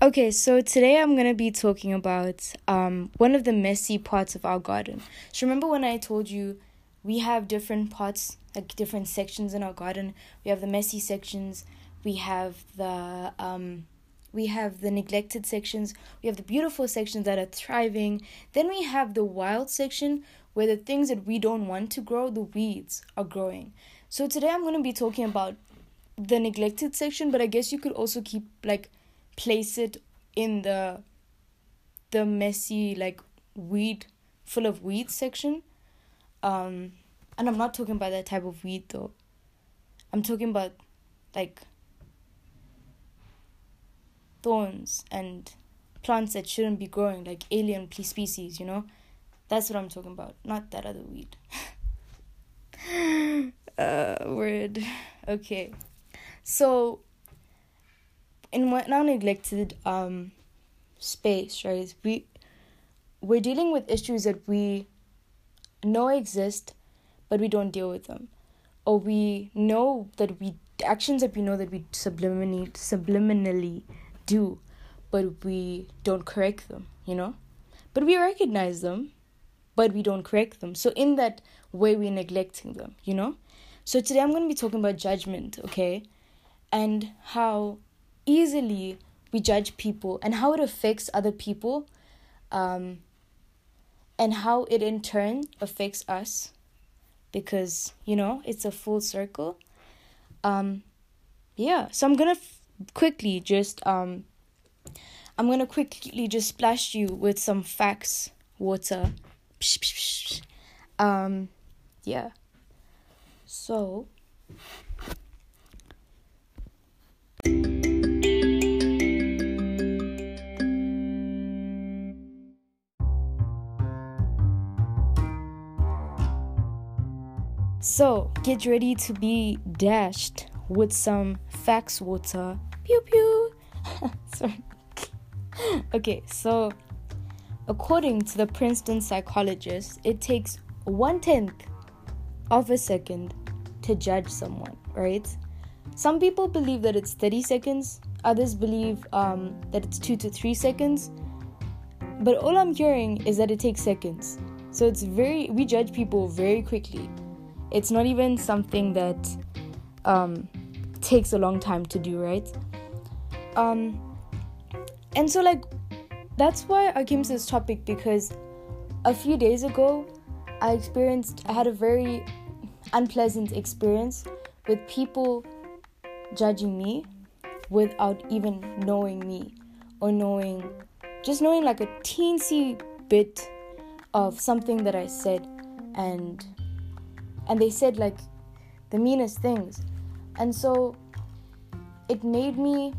Okay, so today I'm gonna be talking about um one of the messy parts of our garden. So remember when I told you we have different parts, like different sections in our garden. We have the messy sections, we have the um we have the neglected sections, we have the beautiful sections that are thriving. Then we have the wild section where the things that we don't want to grow, the weeds, are growing. So today I'm gonna be talking about the neglected section, but I guess you could also keep like place it in the the messy like weed full of weeds section. Um and i'm not talking about that type of weed though. I'm talking about like thorns and plants that shouldn't be growing like alien species you know? That's what i'm talking about not that other weed. Uh word. Okay. So in what now neglected um space, right? We we're dealing with issues that we know exist, but we don't deal with them, or we know that we actions that we know that we subliminally subliminally do, but we don't correct them. You know, but we recognize them, but we don't correct them. So in that way, we're neglecting them. You know. So today I'm going to be talking about judgment, okay, and how easily we judge people and how it affects other people um, and how it in turn affects us because you know it's a full circle. Um, yeah so i'm gonna f- quickly just um, i'm gonna quickly just splash you with some facts water. Psh, psh, psh. um yeah. So So get ready to be dashed with some facts water. Pew pew. Sorry. okay, so according to the Princeton psychologist, it takes one tenth of a second to judge someone, right? Some people believe that it's 30 seconds, others believe um, that it's two to three seconds. But all I'm hearing is that it takes seconds. So it's very, we judge people very quickly. It's not even something that um, takes a long time to do, right? Um, and so, like, that's why I came to this topic because a few days ago, I experienced, I had a very unpleasant experience with people judging me without even knowing me or knowing, just knowing like a teensy bit of something that I said and and they said like the meanest things. And so it made me,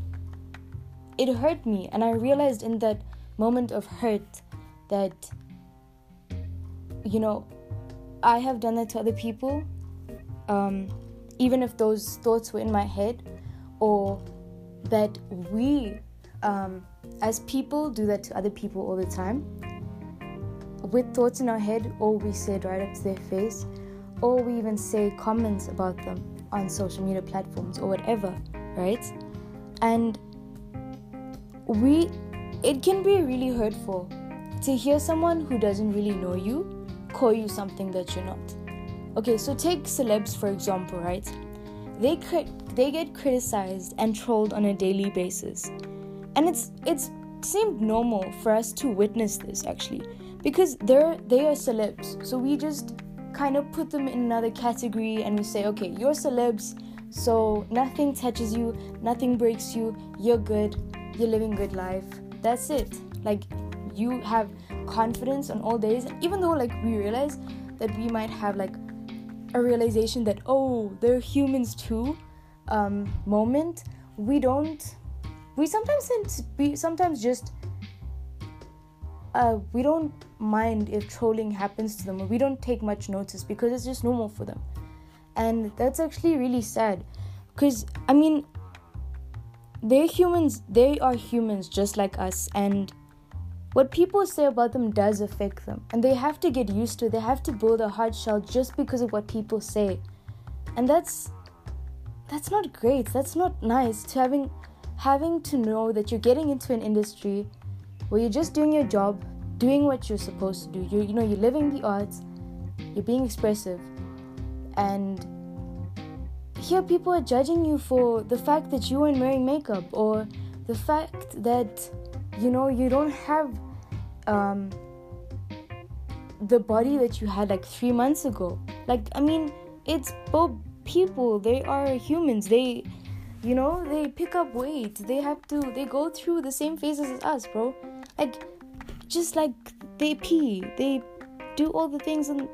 it hurt me. And I realized in that moment of hurt that, you know, I have done that to other people, um, even if those thoughts were in my head, or that we, um, as people, do that to other people all the time. With thoughts in our head, or we say it right up to their face, or we even say comments about them on social media platforms or whatever, right? And we it can be really hurtful to hear someone who doesn't really know you call you something that you're not. Okay, so take celebs for example, right? They cri- they get criticized and trolled on a daily basis. And it's it's seemed normal for us to witness this actually because they're they are celebs. So we just kind of put them in another category and we say, okay, you're celebs, so nothing touches you, nothing breaks you, you're good, you're living good life. That's it. Like you have confidence on all days, even though like we realize that we might have like a realization that oh, they're humans too um, moment. We don't. We sometimes we sometimes just uh, we don't mind if trolling happens to them. We don't take much notice because it's just normal for them. And that's actually really sad. Because, I mean, they're humans, they are humans just like us. And what people say about them does affect them. And they have to get used to it. They have to build a hard shell just because of what people say. And that's that's not great. That's not nice to having having to know that you're getting into an industry where you're just doing your job, doing what you're supposed to do. You you know, you're living the arts, you're being expressive, and here people are judging you for the fact that you weren't wearing makeup or the fact that you know you don't have um, the body that you had like three months ago. Like I mean, it's both people. They are humans. They you know they pick up weight they have to they go through the same phases as us bro like just like they pee. They do all the things and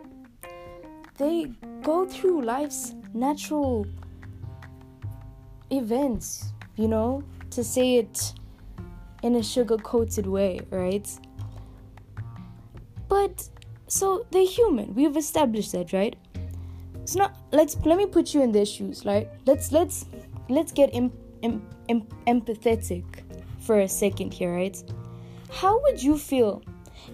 they go through life's natural events you know to say it in a sugar coated way right? But so they're human. We've established that right? It's not let's let me put you in their shoes right? Let's let's let's get em- em- em- empathetic for a second here, right? How would you feel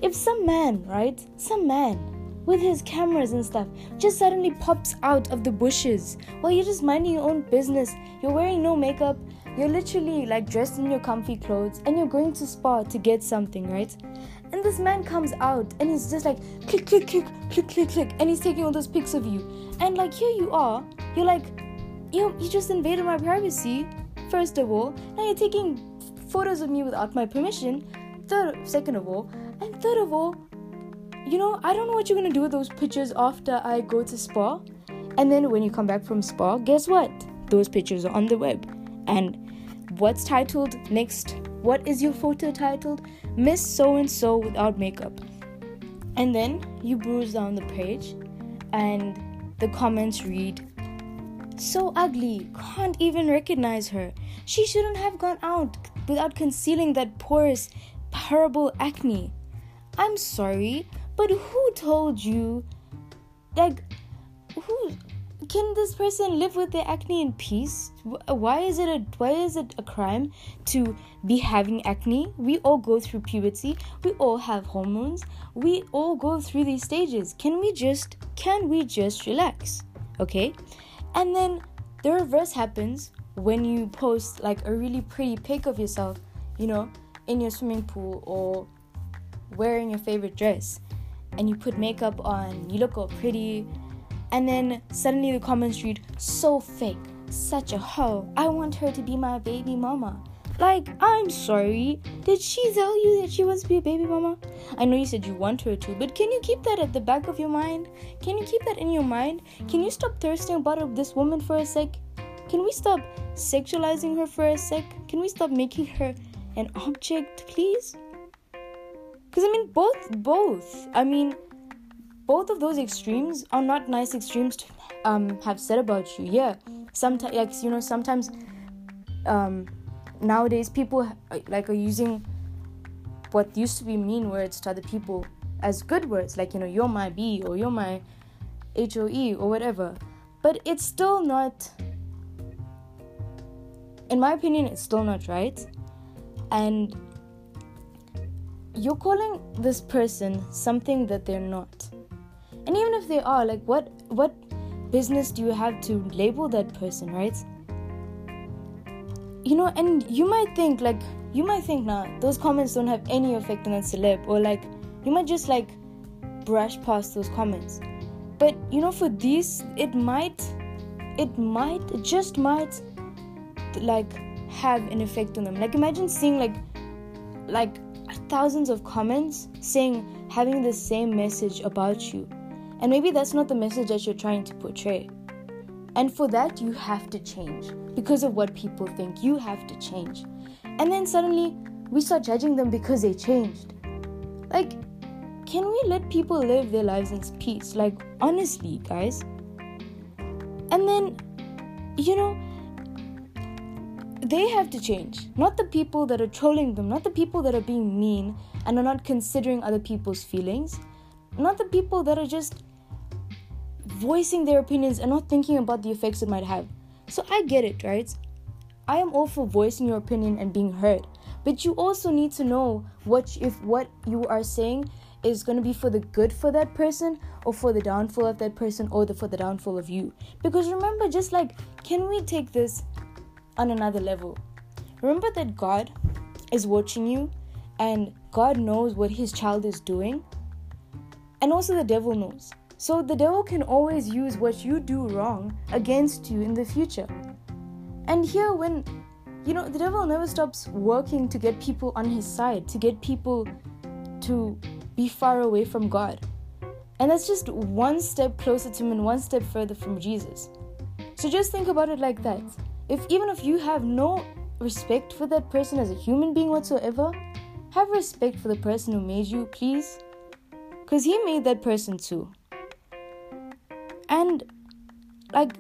if some man, right? Some man with his cameras and stuff just suddenly pops out of the bushes while you're just minding your own business. You're wearing no makeup, you're literally like dressed in your comfy clothes and you're going to spa to get something, right? And this man comes out and he's just like click, click, click, click, click, click, and he's taking all those pics of you. And like here you are, you're like, you you just invaded my privacy. First of all, now you're taking photos of me without my permission. Third, second of all, and third of all, you know I don't know what you're gonna do with those pictures after I go to spa. And then when you come back from spa, guess what? Those pictures are on the web. And what's titled next? What is your photo titled? Miss So and So without makeup. And then you bruise down the page, and the comments read so ugly, can't even recognize her. She shouldn't have gone out without concealing that porous, horrible acne. I'm sorry, but who told you? Like, who can this person live with their acne in peace? Why is it a why is it a crime to be having acne? We all go through puberty. We all have hormones. We all go through these stages. Can we just can we just relax? Okay? And then the reverse happens when you post like a really pretty pic of yourself, you know, in your swimming pool or wearing your favorite dress and you put makeup on, you look all pretty, and then suddenly the comments read, so fake, such a hoe, I want her to be my baby mama. Like, I'm sorry. Did she tell you that she wants to be a baby mama? I know you said you want her to, but can you keep that at the back of your mind? Can you keep that in your mind? Can you stop thirsting about this woman for a sec? Can we stop sexualizing her for a sec? Can we stop making her an object, please? Because I mean, both, both. I mean, both of those extremes are not nice extremes to um, have said about you. Yeah, sometimes, like you know, sometimes um, nowadays people like are using what used to be mean words to other people as good words like you know you're my b or you're my hoe or whatever but it's still not in my opinion it's still not right and you're calling this person something that they're not and even if they are like what what business do you have to label that person right you know, and you might think like you might think nah, those comments don't have any effect on that celeb, or like you might just like brush past those comments. But you know, for these, it might, it might, it just might, like have an effect on them. Like imagine seeing like, like thousands of comments saying having the same message about you, and maybe that's not the message that you're trying to portray. And for that, you have to change because of what people think. You have to change. And then suddenly, we start judging them because they changed. Like, can we let people live their lives in peace? Like, honestly, guys. And then, you know, they have to change. Not the people that are trolling them, not the people that are being mean and are not considering other people's feelings, not the people that are just voicing their opinions and not thinking about the effects it might have. So I get it, right? I am all for voicing your opinion and being heard, but you also need to know what if what you are saying is going to be for the good for that person or for the downfall of that person or the, for the downfall of you. Because remember, just like, can we take this on another level? remember that God is watching you and God knows what his child is doing. And also the devil knows. So the devil can always use what you do wrong against you in the future. And here, when you know, the devil never stops working to get people on his side, to get people to be far away from God. And that's just one step closer to him and one step further from Jesus. So just think about it like that. If even if you have no respect for that person as a human being whatsoever, have respect for the person who made you, please. Because he made that person too. And, like,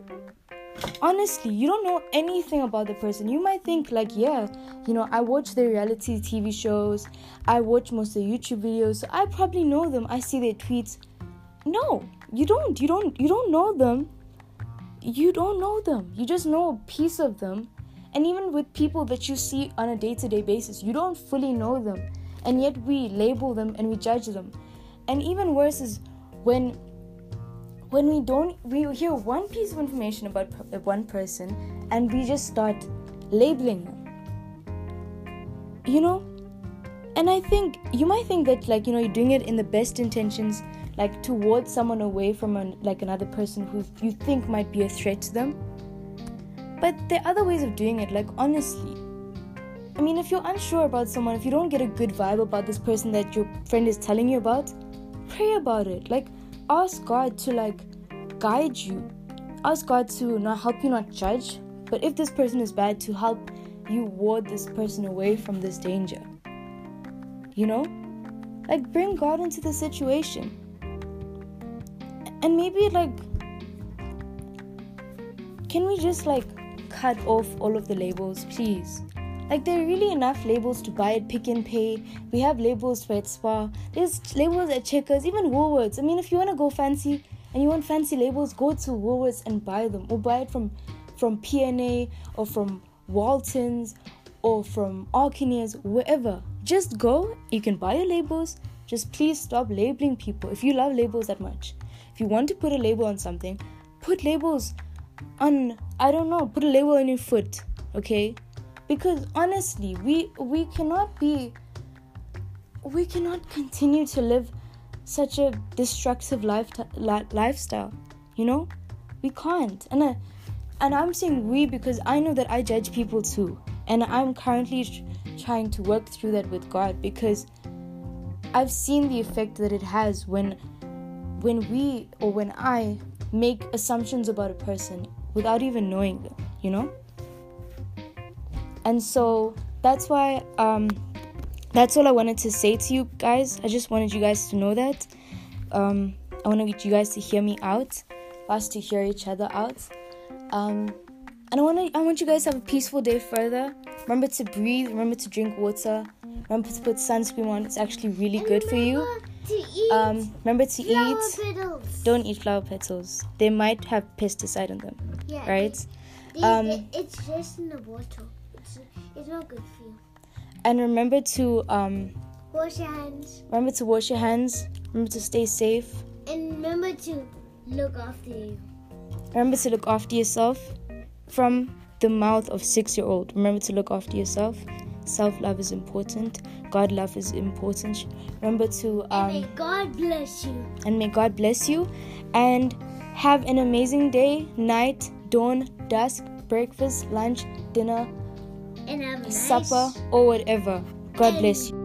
honestly, you don't know anything about the person. You might think, like, yeah, you know, I watch their reality TV shows, I watch most of their YouTube videos, so I probably know them, I see their tweets. No, you don't. You don't. You don't know them. You don't know them. You just know a piece of them. And even with people that you see on a day to day basis, you don't fully know them. And yet we label them and we judge them. And even worse is when when we don't we hear one piece of information about uh, one person and we just start labeling them you know and i think you might think that like you know you're doing it in the best intentions like towards someone away from an, like another person who you think might be a threat to them but there are other ways of doing it like honestly i mean if you're unsure about someone if you don't get a good vibe about this person that your friend is telling you about pray about it like ask God to like guide you. Ask God to not help you not judge, but if this person is bad, to help you ward this person away from this danger. You know? Like bring God into the situation. And maybe like can we just like cut off all of the labels, please? Like there are really enough labels to buy at Pick n Pay. We have labels for at Spar. There's labels at Checkers, even Woolworths. I mean, if you want to go fancy and you want fancy labels, go to Woolworths and buy them, or buy it from from PNA or from Waltons or from Arcaneers, wherever. Just go. You can buy your labels. Just please stop labeling people. If you love labels that much, if you want to put a label on something, put labels on. I don't know. Put a label on your foot. Okay because honestly we we cannot be we cannot continue to live such a destructive life, li- lifestyle you know we can't and I, and i'm saying we because i know that i judge people too and i'm currently trying to work through that with god because i've seen the effect that it has when when we or when i make assumptions about a person without even knowing them you know and so that's why um, that's all I wanted to say to you guys. I just wanted you guys to know that. Um, I want to get you guys to hear me out, us to hear each other out. Um, and I want to, I want you guys to have a peaceful day further. Remember to breathe. Remember to drink water. Remember to put sunscreen on. It's actually really good for you. Um, remember to eat. Petals. Don't eat flower petals. They might have pesticide on them. Yeah, right? um, it's just in the water. It's, it's not good for you. And remember to um, wash your hands. Remember to wash your hands. Remember to stay safe. And remember to look after you. Remember to look after yourself. From the mouth of six-year-old. Remember to look after yourself. Self-love is important. God love is important. Remember to um, and may um, God bless you. And may God bless you. And have an amazing day, night, dawn, dusk, breakfast, lunch, dinner, supper, or whatever. God bless you.